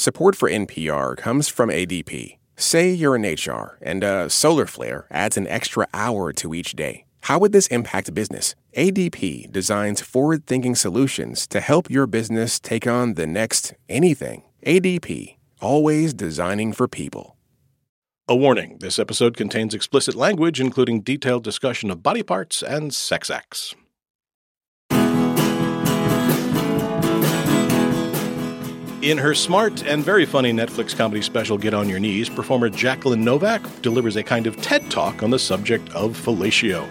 Support for NPR comes from ADP. Say you're in HR and a solar flare adds an extra hour to each day. How would this impact business? ADP designs forward thinking solutions to help your business take on the next anything. ADP, always designing for people. A warning this episode contains explicit language, including detailed discussion of body parts and sex acts. In her smart and very funny Netflix comedy special Get On Your Knees, performer Jacqueline Novak delivers a kind of TED talk on the subject of fellatio.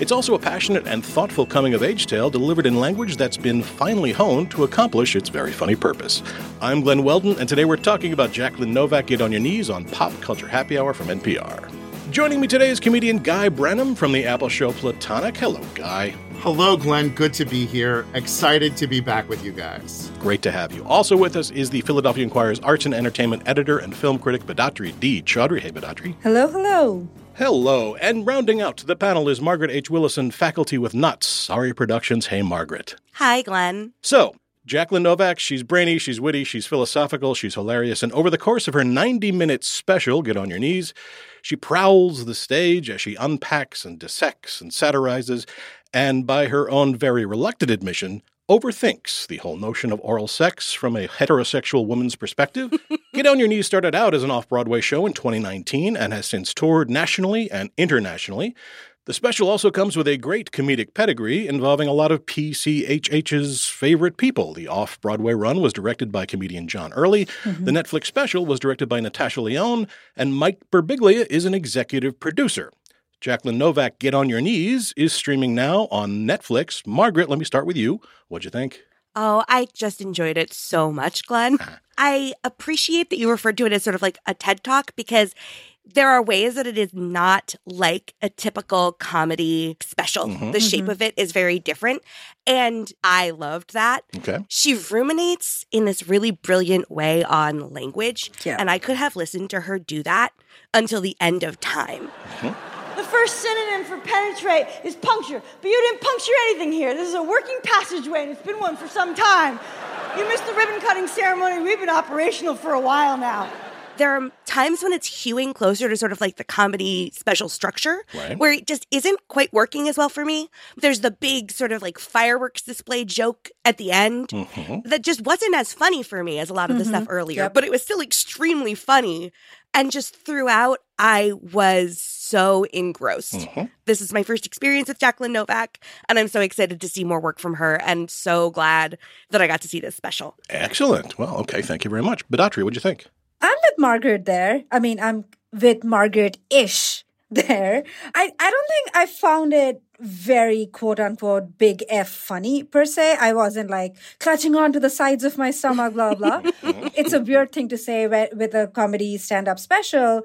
It's also a passionate and thoughtful coming of age tale delivered in language that's been finely honed to accomplish its very funny purpose. I'm Glen Weldon, and today we're talking about Jacqueline Novak Get On Your Knees on Pop Culture Happy Hour from NPR. Joining me today is comedian Guy Branum from the Apple show Platonic. Hello, Guy. Hello, Glen. Good to be here. Excited to be back with you guys. Great to have you. Also with us is the Philadelphia Inquirer's arts and entertainment editor and film critic Bedatri D. Choudhury. Hey, Bidatri. Hello, hello. Hello. And rounding out the panel is Margaret H. Willison, faculty with Not Sorry Productions. Hey, Margaret. Hi, Glenn. So, Jacqueline Novak, she's brainy, she's witty, she's philosophical, she's hilarious, and over the course of her 90 minute special, Get On Your Knees, she prowls the stage as she unpacks and dissects and satirizes, and by her own very reluctant admission, overthinks the whole notion of oral sex from a heterosexual woman's perspective. Get On Your Knees started out as an off Broadway show in 2019 and has since toured nationally and internationally. The special also comes with a great comedic pedigree involving a lot of PCHH's favorite people. The off Broadway run was directed by comedian John Early. Mm-hmm. The Netflix special was directed by Natasha Lyonne, and Mike Birbiglia is an executive producer. Jacqueline Novak, Get On Your Knees is streaming now on Netflix. Margaret, let me start with you. What'd you think? Oh, I just enjoyed it so much, Glen. I appreciate that you referred to it as sort of like a TED Talk because there are ways that it is not like a typical comedy special. Mm-hmm. The shape mm-hmm. of it is very different. And I loved that. Okay. She ruminates in this really brilliant way on language. Yeah. And I could have listened to her do that until the end of time. Mm-hmm. The first synonym for penetrate is puncture, but you didn't puncture anything here. This is a working passageway, and it's been one for some time. You missed the ribbon cutting ceremony. We've been operational for a while now there are times when it's hewing closer to sort of like the comedy special structure right. where it just isn't quite working as well for me. There's the big sort of like fireworks display joke at the end mm-hmm. that just wasn't as funny for me as a lot of the mm-hmm. stuff earlier, yep. but it was still extremely funny. And just throughout, I was so engrossed. Mm-hmm. This is my first experience with Jacqueline Novak, and I'm so excited to see more work from her and so glad that I got to see this special. Excellent. Well, okay. Thank you very much. Bedatri, what'd you think? I'm with Margaret there. I mean, I'm with Margaret ish there. I, I don't think I found it very quote unquote big F funny per se. I wasn't like clutching on to the sides of my stomach, blah, blah. it's a weird thing to say with a comedy stand up special.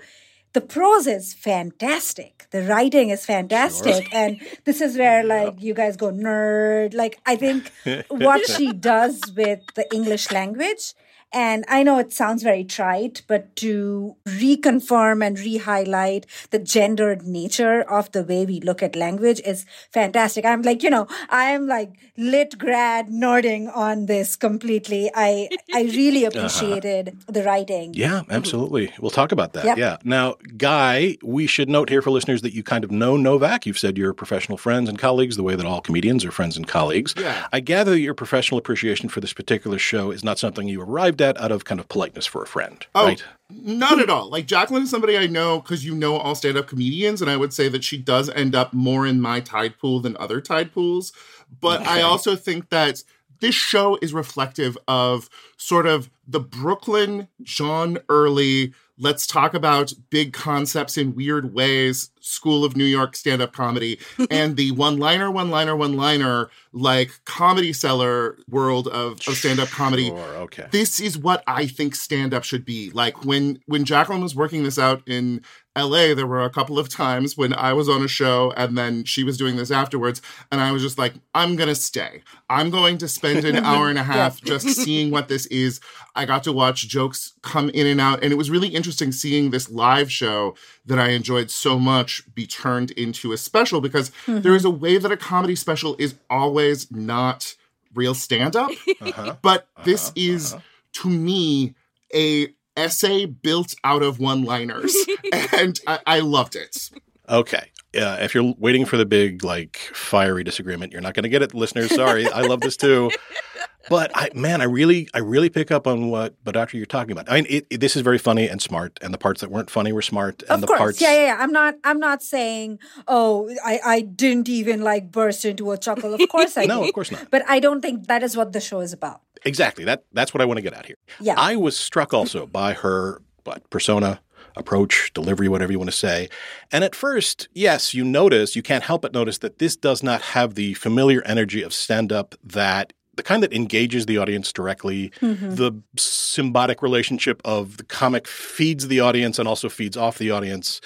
The prose is fantastic. The writing is fantastic. Sure. And this is where like you guys go nerd. Like I think what she does with the English language and I know it sounds very trite, but to reconfirm and re-highlight the gendered nature of the way we look at language is fantastic. I'm like, you know, I'm like lit grad nerding on this completely. I I really uh-huh. appreciated uh-huh. the writing. Yeah, absolutely. We'll talk about that. Yep. Yeah. Now, Guy, we should note here for listeners that you kind of know Novak. You've said you're professional friends and colleagues, the way that all comedians are friends and colleagues. Yeah. I gather that your professional appreciation for this particular show is not something you arrived at out of kind of politeness for a friend, oh, right? Not at all. Like Jacqueline is somebody I know because you know all stand-up comedians, and I would say that she does end up more in my tide pool than other tide pools. But okay. I also think that this show is reflective of sort of the Brooklyn John Early let's talk about big concepts in weird ways school of new york stand-up comedy and the one-liner one-liner one-liner like Comedy Cellar world of, of stand-up comedy. Sure, okay. This is what i think stand-up should be. Like when when jacqueline was working this out in LA, there were a couple of times when I was on a show and then she was doing this afterwards. And I was just like, I'm going to stay. I'm going to spend an hour and a half just seeing what this is. I got to watch jokes come in and out. And it was really interesting seeing this live show that I enjoyed so much be turned into a special because mm-hmm. there is a way that a comedy special is always not real stand up. Uh-huh. But this uh-huh. is, uh-huh. to me, a essay built out of one liners, and I, I loved it. Okay. Uh, if you're waiting for the big, like, fiery disagreement, you're not going to get it, listeners. Sorry. I love this too. But I, man, I really, I really pick up on what, Bedatri, you're talking about. I mean, it, it, this is very funny and smart, and the parts that weren't funny were smart, and of the course, parts, yeah, yeah, yeah. I'm not, I'm not saying, oh, I, I didn't even like burst into a chuckle. Of course, I no, did. of course not. But I don't think that is what the show is about. Exactly. That that's what I want to get at here. Yeah. I was struck also by her but persona, approach, delivery, whatever you want to say. And at first, yes, you notice, you can't help but notice that this does not have the familiar energy of stand up that the kind that engages the audience directly, mm-hmm. the symbiotic relationship of the comic feeds the audience and also feeds off the audience.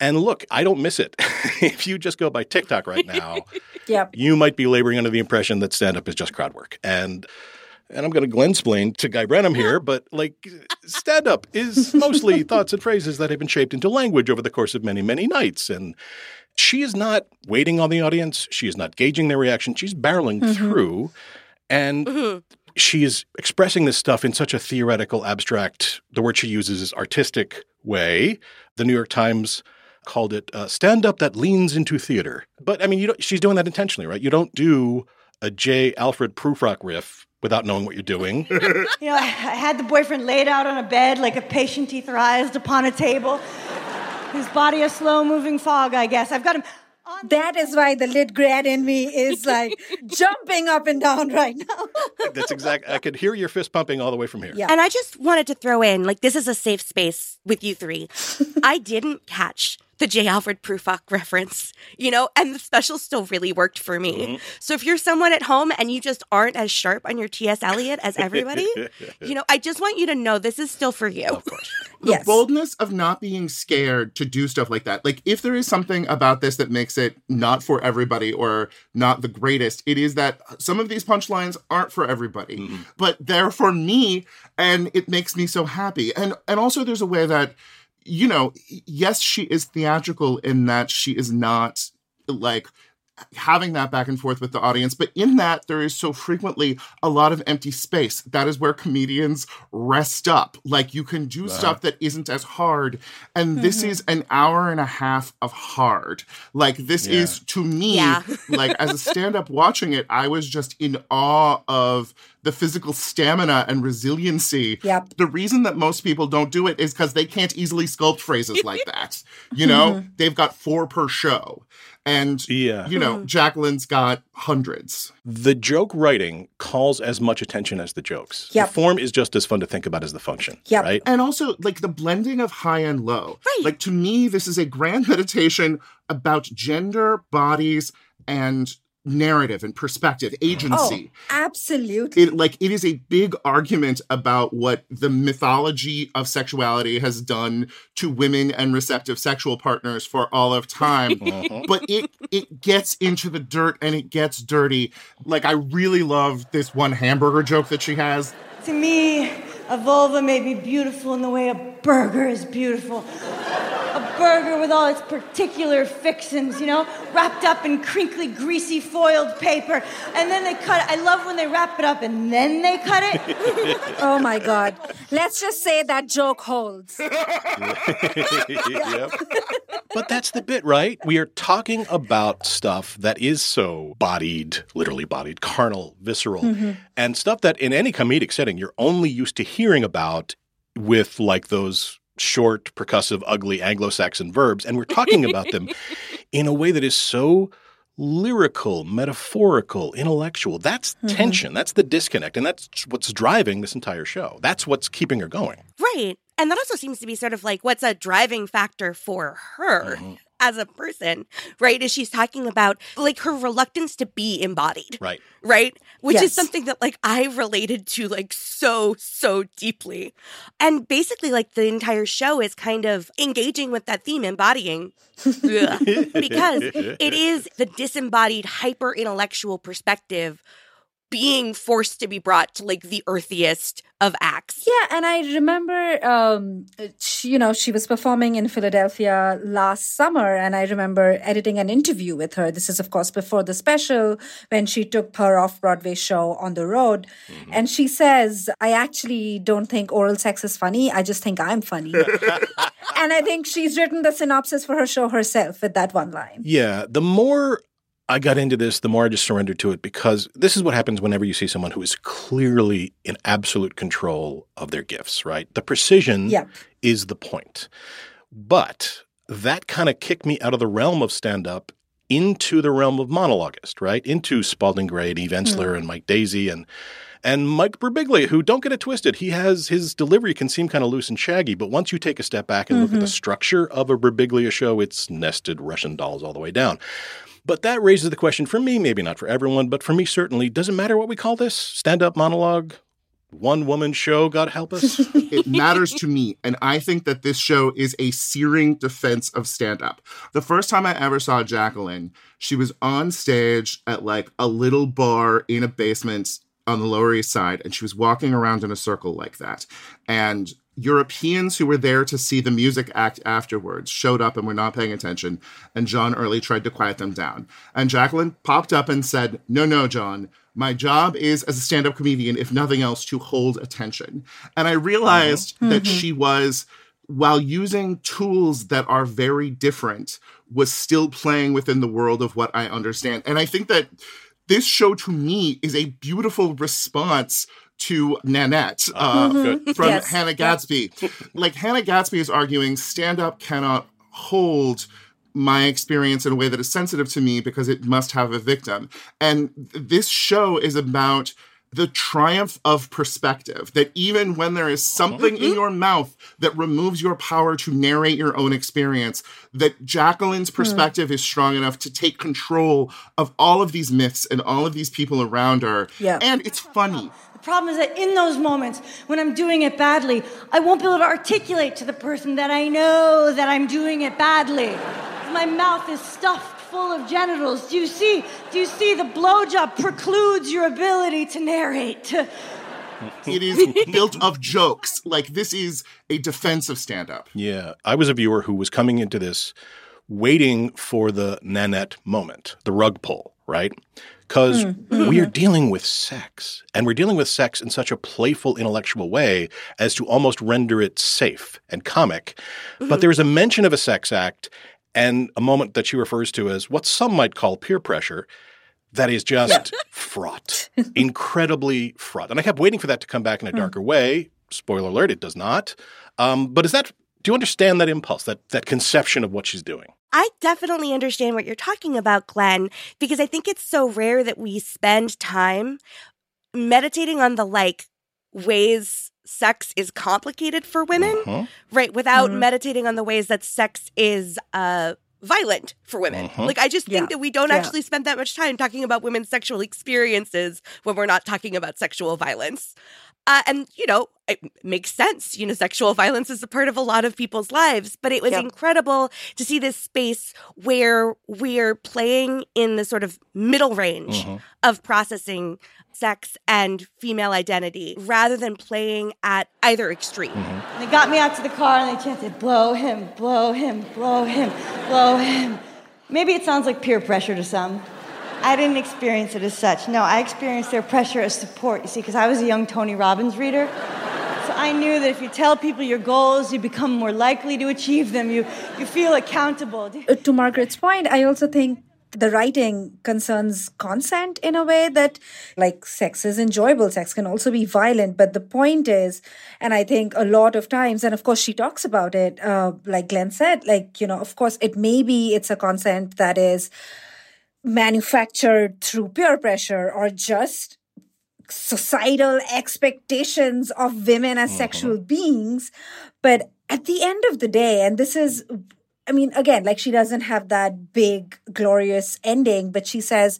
And look, I don't miss it. if you just go by TikTok right now, Yep. you might be laboring under the impression that stand up is just crowd work. And and I'm going to glensplain to Guy Branum here, but like stand up is mostly thoughts and phrases that have been shaped into language over the course of many, many nights. And she is not waiting on the audience. She is not gauging their reaction. She's barreling mm-hmm. through. And she is expressing this stuff in such a theoretical, abstract, the word she uses is artistic way. The New York Times called it uh, stand up that leans into theater. But I mean, you don't, she's doing that intentionally, right? You don't do a J. Alfred Prufrock riff without knowing what you're doing. You know, I I had the boyfriend laid out on a bed like a patient etherized upon a table. His body a slow moving fog, I guess. I've got him on That is why the lit grad in me is like jumping up and down right now. That's exact. I could hear your fist pumping all the way from here. Yeah. And I just wanted to throw in, like, this is a safe space with you three. I didn't catch the J. Alfred Prufrock reference, you know, and the special still really worked for me. Mm-hmm. So if you're someone at home and you just aren't as sharp on your T.S. Eliot as everybody, you know, I just want you to know this is still for you. Of course. the Yes. boldness of not being scared to do stuff like that. Like, if there is something about this that makes it not for everybody or not the greatest, it is that some of these punchlines aren't for everybody, mm-hmm. but they're for me, and it makes me so happy. And and also, there's a way that, you know, yes, she is theatrical in that she is not like having that back and forth with the audience but in that there is so frequently a lot of empty space. That is where comedians rest up. Like you can do stuff that isn't as hard and this mm-hmm. is an hour and a half of hard. Like this Yeah. is to me Yeah. like as a stand-up watching it i was just in awe of the physical stamina and resiliency Yep. the reason that most people don't do it is because they can't easily sculpt phrases like that you know mm-hmm. they've got four per show and Yeah. you know, mm-hmm. Jacqueline's got hundreds. The joke writing calls as much attention as the jokes. Yep. The form is just as fun to think about as the function. Yep. Right? And also like the blending of high and low. Right. Like to me, this is a grand meditation about gender, bodies, and narrative and perspective, agency. Oh, agency. absolutely. It like it is a big argument about what the mythology of sexuality has done to women and receptive sexual partners for all of time. but it it gets into the dirt and it gets dirty. Like I really love this one hamburger joke that she has. To me, a vulva may be beautiful in the way a burger is beautiful. A burger with all its particular fixins, you know, wrapped up in crinkly, greasy foiled paper. And then they cut it. I love when they wrap it up and then they cut it. Oh my God. Let's just say that joke holds. Yep. But that's the bit, right? We are talking about stuff that is so bodied, literally bodied, carnal, visceral, mm-hmm. and stuff that in any comedic setting you're only used to hearing about with like those short, percussive, ugly Anglo Saxon verbs. And we're talking about them in a way that is so lyrical, metaphorical, intellectual. That's mm-hmm. tension. That's the disconnect. And that's what's driving this entire show. That's what's keeping her going. Right. And that also seems to be sort of like what's a driving factor for her mm-hmm. As a person, right? Is she's talking about like her reluctance to be embodied, Right. right? Which Yes. is something that like I related to like so, so deeply. And basically, like the entire show is kind of engaging with that theme, embodying. Because it is the disembodied, hyper intellectual perspective being forced to be brought to like the earthiest of acts. Yeah, and I remember, um, she, you know, she was performing in Philadelphia last summer, and I remember editing an interview with her. This is, of course, before the special when she took her off Broadway show on the road, mm-hmm. and she says, "I actually don't think oral sex is funny. I just think I'm funny." and I think she's written the synopsis for her show herself with that one line. Yeah, the more I got into this, the more I just surrendered to it because this is what happens whenever you see someone who is clearly in absolute control of their gifts, right? The precision yep. is the point. But that kind of kicked me out of the realm of stand up into the realm of monologuist, right? Into Spalding Gray and Eve Ensler mm. and Mike Daisey and and Mike Birbiglia, who don't get it twisted, he has his delivery can seem kind of loose and shaggy, but once you take a step back and mm-hmm. look at the mm-hmm. structure of a Birbiglia show, it's nested Russian dolls all the way down. But that raises the question for me, maybe not for everyone, but for me certainly, does it matter what we call this? Stand up monologue? One woman show, God help us? it matters to me. And I think that this show is a searing defense of stand up. The first time I ever saw Jacqueline, she was on stage at like a little bar in a basement on the Lower East Side, and she was walking around in a circle like that. And Europeans who were there to see the music act afterwards showed up and were not paying attention, and John Early tried to quiet them down. And Jacqueline popped up and said, No, no, John, my job is as a stand up comedian, if nothing else, to hold attention. And I realized mm-hmm. that mm-hmm. she was, while using tools that are very different, was still playing within the world of what I understand. And I think that this show to me is a beautiful response to Nanette uh, mm-hmm. from yes. Hannah Gadsby. like Hannah Gadsby is arguing stand up cannot hold my experience in a way that is sensitive to me because it must have a victim. And this show is about the triumph of perspective that even when there is something mm-hmm. in your mouth that removes your power to narrate your own experience that jacqueline's hmm. perspective mm. is strong enough to take control of all of these myths and all of these people around her yeah. and it's funny the problem is that in those moments when i'm doing it badly i won't be able to articulate to the person that i know that i'm doing it badly my mouth is stuffed full of genitals. Do you see? Do you see the blowjob precludes your ability to narrate? it is built of jokes. Like this is a defensive stand-up. Yeah, I was a viewer who was coming into this waiting for the Nanette moment, the rug pull, right? Because mm-hmm. we are dealing with sex, and we're dealing with sex in such a playful, intellectual way as to almost render it safe and comic. Mm-hmm. But there is a mention of a sex act, and a moment that she refers to as what some might call peer pressure that is just yeah. fraught, incredibly fraught. And I kept waiting for that to come back in a hmm. darker mm. way. Spoiler alert, it does not. Um, but is that do you understand that impulse, that that conception of what she's doing? I definitely understand what you're talking about, Glen, because I think it's so rare that we spend time meditating on the like ways sex is complicated for women, uh-huh. right? Without mm-hmm. meditating on the ways that sex is uh, violent for women. Uh-huh. Like, I just think yeah. that we don't yeah. actually spend that much time talking about women's sexual experiences when we're not talking about sexual violence. Uh, and, you know, it makes sense. You know, sexual violence is a part of a lot of people's lives, but it was yep. incredible to see this space where we're playing in the sort of middle range uh-huh. of processing sex and female identity rather than playing at either extreme. Mm-hmm. They got me out to the car and they chanted, blow him, blow him, blow him, blow him. Maybe it sounds like peer pressure to some. I didn't experience it as such. No, I experienced their pressure as support, you see, because I was a young Tony Robbins reader. So I knew that if you tell people your goals, you become more likely to achieve them. You, you feel accountable. Uh, to Margaret's point, I also think the writing concerns consent in a way that like sex is enjoyable sex can also be violent but the point is and i think a lot of times and of course she talks about it uh, like glen said like you know of course it may be it's a consent that is manufactured through peer pressure or just societal expectations of women as mm-hmm. sexual beings but at the end of the day and this is I mean, again, like she doesn't have that big, glorious ending, but she says,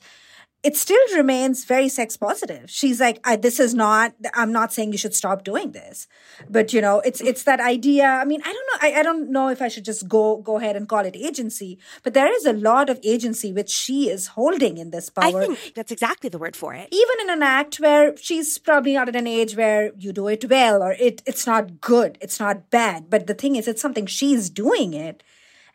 it still remains very sex positive. She's like, this is not, I'm not saying you should stop doing this, but you know, it's, it's that idea. I mean, I don't know. I, I don't know if I should just go, go ahead and call it agency, but there is a lot of agency which she is holding in this power. I think that's exactly the word for it. Even in an act where she's probably not at an age where you do it well or it, it's not good. It's not bad. But the thing is, it's something she's doing it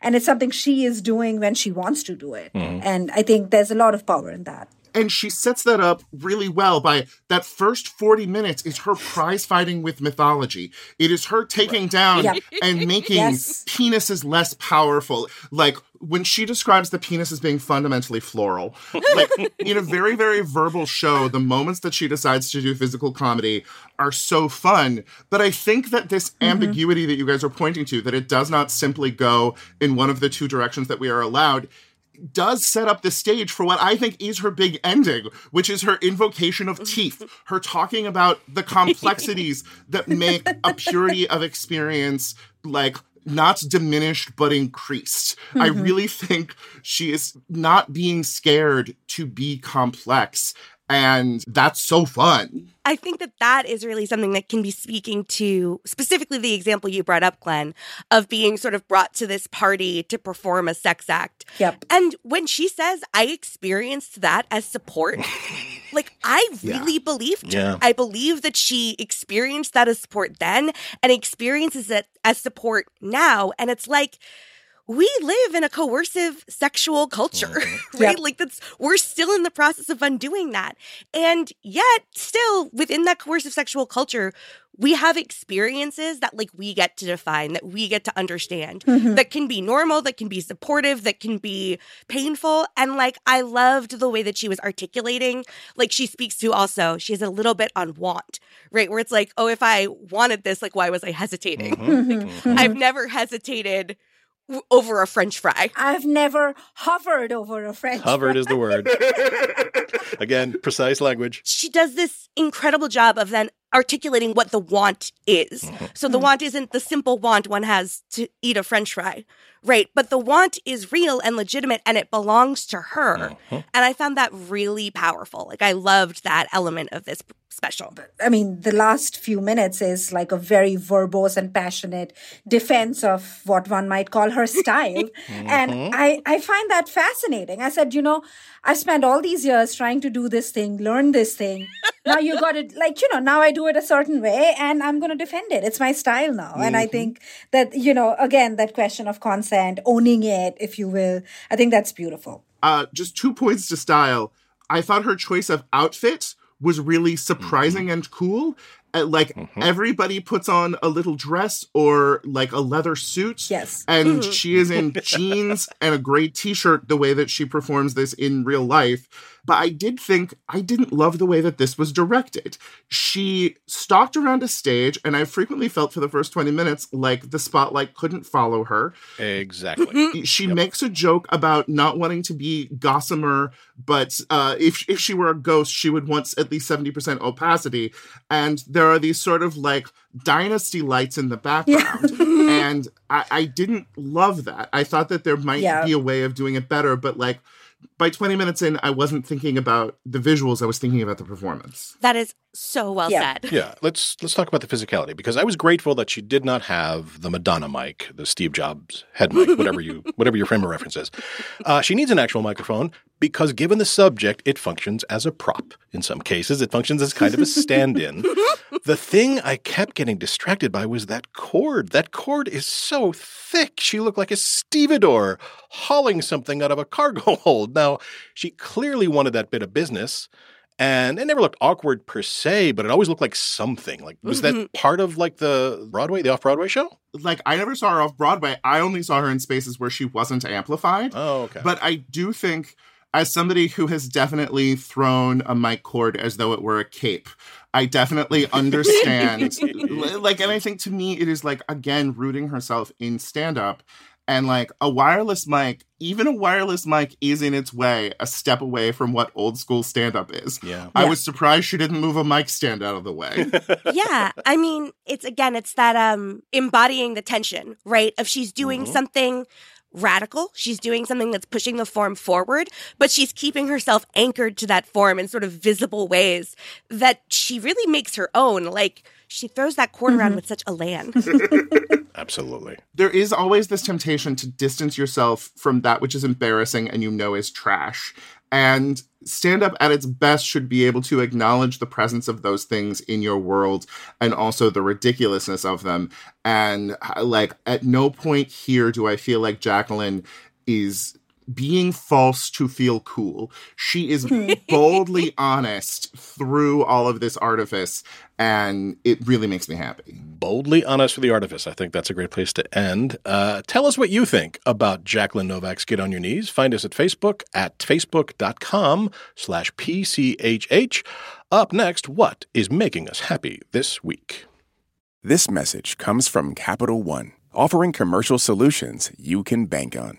and it's something she is doing when she wants to do it. Mm-hmm. And I think there's a lot of power in that. And she sets that up really well by that first 40 minutes is her prize fighting with mythology. It is her taking down yep. and making yes. penises less powerful. Like when she describes the penis as being fundamentally floral, like in a very, very verbal show, the moments that she decides to do physical comedy are so fun. But I think that this mm-hmm. ambiguity that you guys are pointing to, that it does not simply go in one of the two directions that we are allowed, does set up the stage for what I think is her big ending, which is her invocation of teeth, her talking about the complexities that make a purity of experience like not diminished but increased. Mm-hmm. I really think she is not being scared to be complex and that's so fun. I think that that is really something that can be speaking to specifically the example you brought up, Glen, of being sort of brought to this party to perform a sex act. Yep. And when she says, I experienced that as support, like I really yeah. believed her. Yeah. I believe that she experienced that as support then and experiences it as support now. And it's like, we live in a coercive sexual culture, mm-hmm. right? Yep. Like that's we're still in the process of undoing that. And yet still within that coercive sexual culture, we have experiences that like we get to define, that we get to understand, mm-hmm. that can be normal, that can be supportive, that can be painful. And like I loved the way that she was articulating, like she speaks to also, she has a little bit on want, right? Where it's like, oh, if I wanted this, like why was I hesitating? Mm-hmm. Like, mm-hmm. I've never hesitated over a french fry. I've never hovered over a french fry. Hovered fry. is the word. Again, precise language. She does this incredible job of then articulating what the want is. Mm-hmm. So the mm-hmm. want isn't the simple want one has to eat a french fry, right? But the want is real and legitimate and it belongs to her. Mm-hmm. And I found that really powerful. Like I loved that element of this special. I mean, the last few minutes is like a very verbose and passionate defense of what one might call her style. mm-hmm. And I, I find that fascinating. I said, you know, I spent all these years trying to do this thing, learn this thing. now you got it, like, you know, now I do it a certain way and I'm going to defend it. It's my style now. Mm-hmm. And I mm-hmm. think that, you know, again, that question of consent, owning it, if you will, I think that's beautiful. Uh, just two points to style. I thought her choice of outfit was really surprising mm-hmm. and cool. Uh, like mm-hmm. everybody puts on a little dress or like a leather suit. Yes. And mm-hmm. she is in jeans and a gray t shirt the way that she performs this in real life. But I did think I didn't love the way that this was directed. She stalked around a stage, and I frequently felt for the first 20 minutes like the spotlight couldn't follow her. Exactly. she yep. makes a joke about not wanting to be gossamer, but uh, if, if she were a ghost, she would want at least 70% opacity. And there are these sort of like dynasty lights in the background. Yeah. and I, I, didn't love that. I thought that there might yeah. be a way of doing it better, but like by 20 minutes in, I wasn't thinking about the visuals. I was thinking about the performance. That is so well yeah. said. Yeah, let's let's talk about the physicality because I was grateful that she did not have the Madonna mic, the Steve Jobs head mic, whatever you whatever your frame of reference is. Uh, she needs an actual microphone because given the subject, it functions as a prop. In some cases, it functions as kind of a stand-in. the thing I kept getting distracted by was that cord. That cord is so thick. She looked like a stevedore hauling something out of a cargo hold. Now, she clearly wanted that bit of business and it never looked awkward per se, but it always looked like something. Like, was mm-hmm. that part of like the Broadway, the off Broadway show? Like, I never saw her off Broadway. I only saw her in spaces where she wasn't amplified. Oh, okay. But I do think, as somebody who has definitely thrown a mic cord as though it were a cape, I definitely understand. like, and I think to me, it is like, again, rooting herself in stand up and like a wireless mic, even a wireless mic is in its way a step away from what old school stand up is. Yeah. I yeah. was surprised she didn't move a mic stand out of the way. yeah. I mean, it's again, it's that um embodying the tension, right? If she's doing mm-hmm. something radical. She's doing something that's pushing the form forward, but she's keeping herself anchored to that form in sort of visible ways that she really makes her own. Like she throws that cord mm-hmm. around with such a elan. Absolutely. There is always this temptation to distance yourself from that which is embarrassing and you know is trash. And stand up at its best should be able to acknowledge the presence of those things in your world and also the ridiculousness of them. And like, at no point here do I feel like Jacqueline is being false to feel cool. She is boldly honest through all of this artifice, and it really makes me happy. Boldly honest for the artifice. I think that's a great place to end. Uh, tell us what you think about Jacqueline Novak's Get on Your Knees. Find us at Facebook at facebook.com slash PCHH. Up next, what is making us happy this week? This message comes from Capital One, offering commercial solutions you can bank on.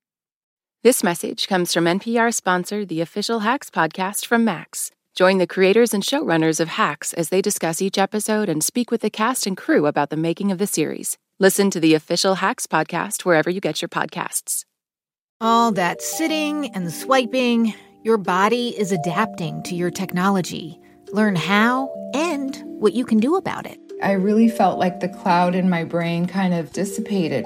This message comes from NPR sponsor, the official Hacks podcast from Max. Join the creators and showrunners of Hacks as they discuss each episode and speak with the cast and crew about the making of the series. Listen to the official Hacks podcast wherever you get your podcasts. All that sitting and swiping, your body is adapting to your technology. Learn how and what you can do about it. I really felt like the cloud in my brain kind of dissipated.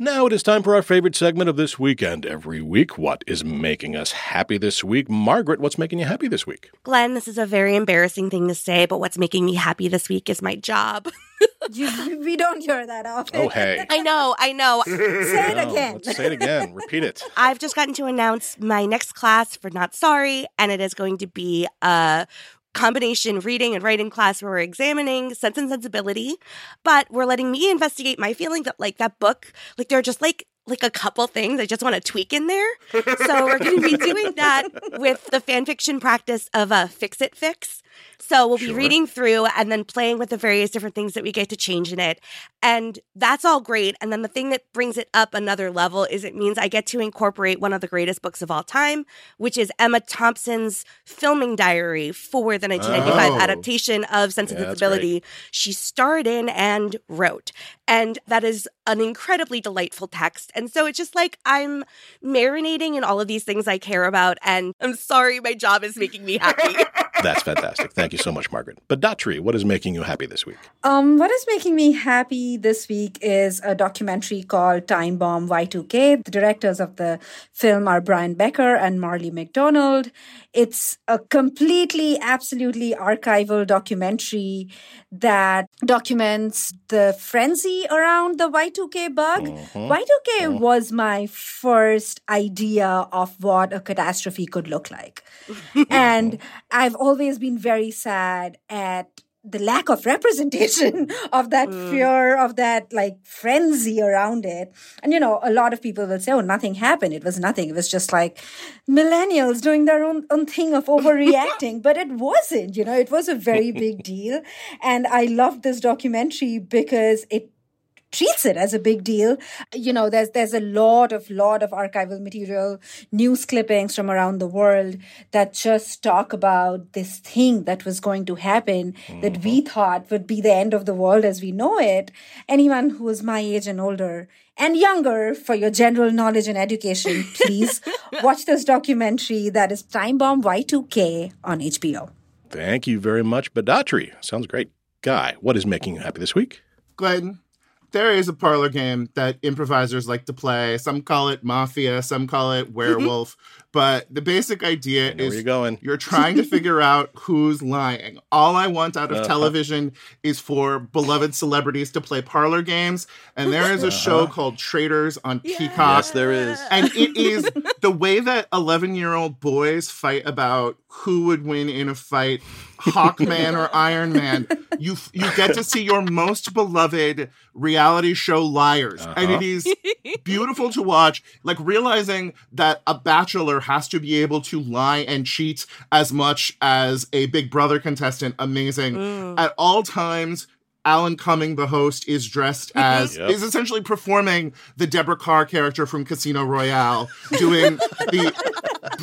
Now it is time for our favorite segment of this weekend. Every week, what is making us happy this week? Margaret, what's making you happy this week? Glen, this is a very embarrassing thing to say, but what's making me happy this week is my job. you, we don't hear that often. Oh, hey. I know, I know. say it again. say it again. Repeat it. I've just gotten to announce my next class for Not Sorry, and it is going to be a combination reading and writing class where we're examining sense and sensibility but we're letting me investigate my feeling that like that book like there are just like like a couple things I just want to tweak in there. So we're going to be doing that with the fan fiction practice of a fix it fix. So we'll sure. be reading through and then playing with the various different things that we get to change in it. And that's all great. And then the thing that brings it up another level is it means I get to incorporate one of the greatest books of all time, which is Emma Thompson's filming diary for the 1995 oh. adaptation of Sense and yeah, Sensibility. She starred in and wrote. And that is an incredibly delightful text. And so it's just like I'm marinating in all of these things I care about. And I'm sorry, my job is making me happy. That's fantastic. Thank you so much, Margaret. Bedatri, what is making you happy this week? Um, what is making me happy this week is a documentary called Time Bomb Y2K. The directors of the film are Brian Becker and Marley McDonald. It's a completely, absolutely archival documentary that documents the frenzy around the Y2K bug. Mm-hmm. Y2K mm-hmm. was my first idea of what a catastrophe could look like. and I've always been very sad at the lack of representation of that mm. fear of that like frenzy around it. And you know a lot of people will say oh nothing happened. It was nothing. It was just like millennials doing their own, own thing of overreacting. But it wasn't you know? It was a very big deal. And i loved this documentary because it treats it as a big deal. You know, there's there's a lot of lot of archival material, news clippings from around the world that just talk about this thing that was going to happen mm-hmm. that we thought would be the end of the world as we know it. Anyone who is my age and older and younger for your general knowledge and education, please watch this documentary that is Time Bomb Y2K on HBO. Thank you very much, Bedatri. Sounds great. Guy, what is making you happy this week? Glen, there is a parlor game that improvisers like to play. Some call it Mafia, some call it mm-hmm. Werewolf. But the basic idea is you're, going. you're trying to figure out who's lying. All I want out of uh-huh. television is for beloved celebrities to play parlor games. And there is a uh-huh. show called Traitors on yeah. Peacock. Yes, there is. And it is the way that 11 year old boys fight about who would win in a fight Hawkman or Iron Man. You you get to see your most beloved reality show liars, uh-huh. and it is beautiful to watch. Like realizing that a bachelor has to be able to lie and cheat as much as a Big Brother contestant. Amazing mm. at all times. Alan Cumming, the host, is dressed as yep. is essentially performing the Deborah Kerr character from Casino Royale, doing the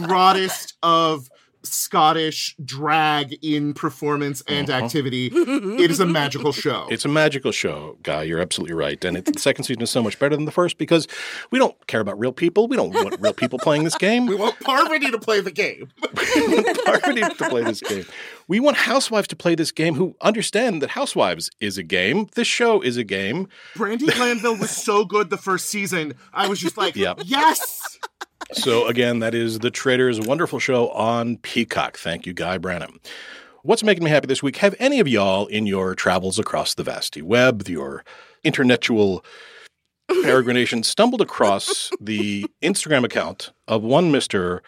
broadest of Scottish drag in performance and uh-huh. activity. it is a magical show. It's a magical show, Guy. You're absolutely right. And it, the second season is so much better than the first because we don't care about real people. We don't want real people playing this game. We want Parvati to play the game. We want Parvati to play this game. We want housewives to play this game who understand that Housewives is a game. This show is a game. Brandi Glanville was so good the first season. I was just like, yep. yes. So again, that is the Traitors' wonderful show on Peacock. Thank you, Guy Branum. What's making me happy this week? Have any of y'all in your travels across the vasty web, your internetual peregrination, stumbled across the Instagram account of one Mister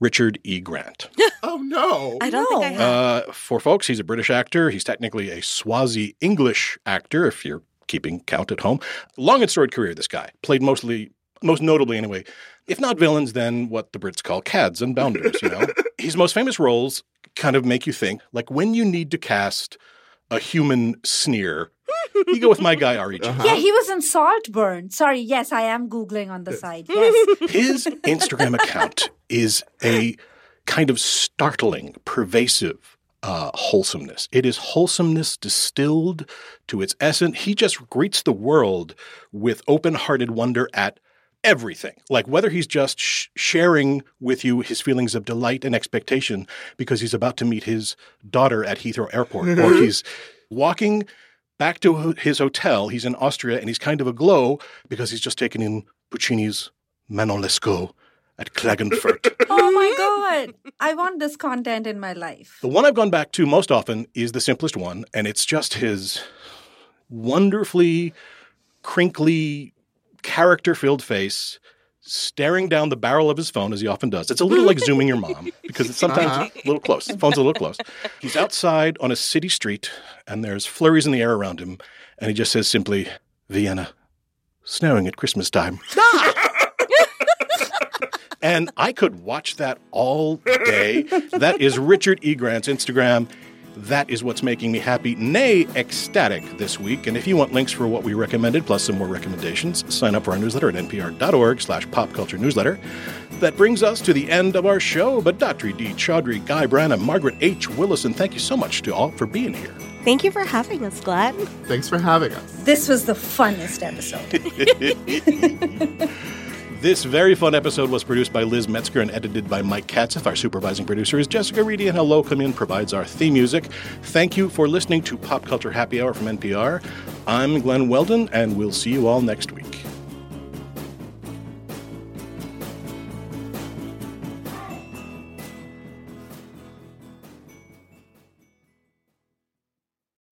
Richard E. Grant? oh no! I don't no. think I have. Uh, for folks, he's a British actor. He's technically a Swazi English actor. If you're keeping count at home, long and storied career. This guy played mostly, most notably anyway, if not villains, then what the Brits call cads and bounders, you know? His most famous roles kind of make you think, like when you need to cast a human sneer, you go with my guy Ari. Uh-huh. Yeah, he was in Saltburn. Sorry, yes, I am Googling on the side. Yes. His Instagram account is a kind of startling, pervasive uh, wholesomeness. It is wholesomeness distilled to its essence. He just greets the world with open hearted wonder at everything. Like whether he's just sh- sharing with you his feelings of delight and expectation because he's about to meet his daughter at Heathrow Airport, or he's walking back to his hotel. He's in Austria and he's kind of aglow because he's just taken in Puccini's Manon Lescaut at Klagenfurt. oh my God. I want this content in my life. The one I've gone back to most often is the simplest one, and it's just his wonderfully crinkly character filled face staring down the barrel of his phone as he often does. It's a little like zooming your mom because it's sometimes uh-huh. a little close. The phone's a little close. He's outside on a city street and there's flurries in the air around him and he just says simply, Vienna, snowing at Christmas time. and I could watch that all day. That is Richard E. Grant's Instagram. That is what's making me happy, nay, ecstatic this week. And if you want links for what we recommended, plus some more recommendations, sign up for our newsletter at npr.org slash popculture newsletter. That brings us to the end of our show. Bedatri D. Choudhury, Guy Branum, Margaret H. Willison, thank you so much to all for being here. Thank you for having us, Glen. Thanks for having us. This was the funnest episode. This very fun episode was produced by Liz Metzger and edited by Mike Katzif. Our supervising producer is Jessica Reedy, and Hello Come In provides our theme music. Thank you for listening to Pop Culture Happy Hour from NPR. I'm Glen Weldon, and we'll see you all next week.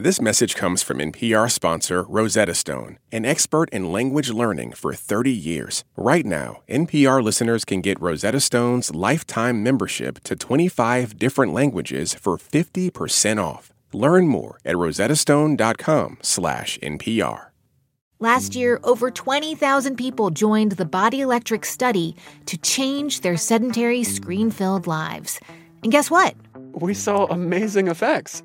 This message comes from NPR sponsor Rosetta Stone, an expert in language learning for 30 years. Right now, NPR listeners can get Rosetta Stone's lifetime membership to 25 different languages for 50% off. Learn more at rosettastone.com slash NPR. Last year, over 20,000 people joined the Body Electric study to change their sedentary, screen filled lives. And guess what? We saw amazing effects.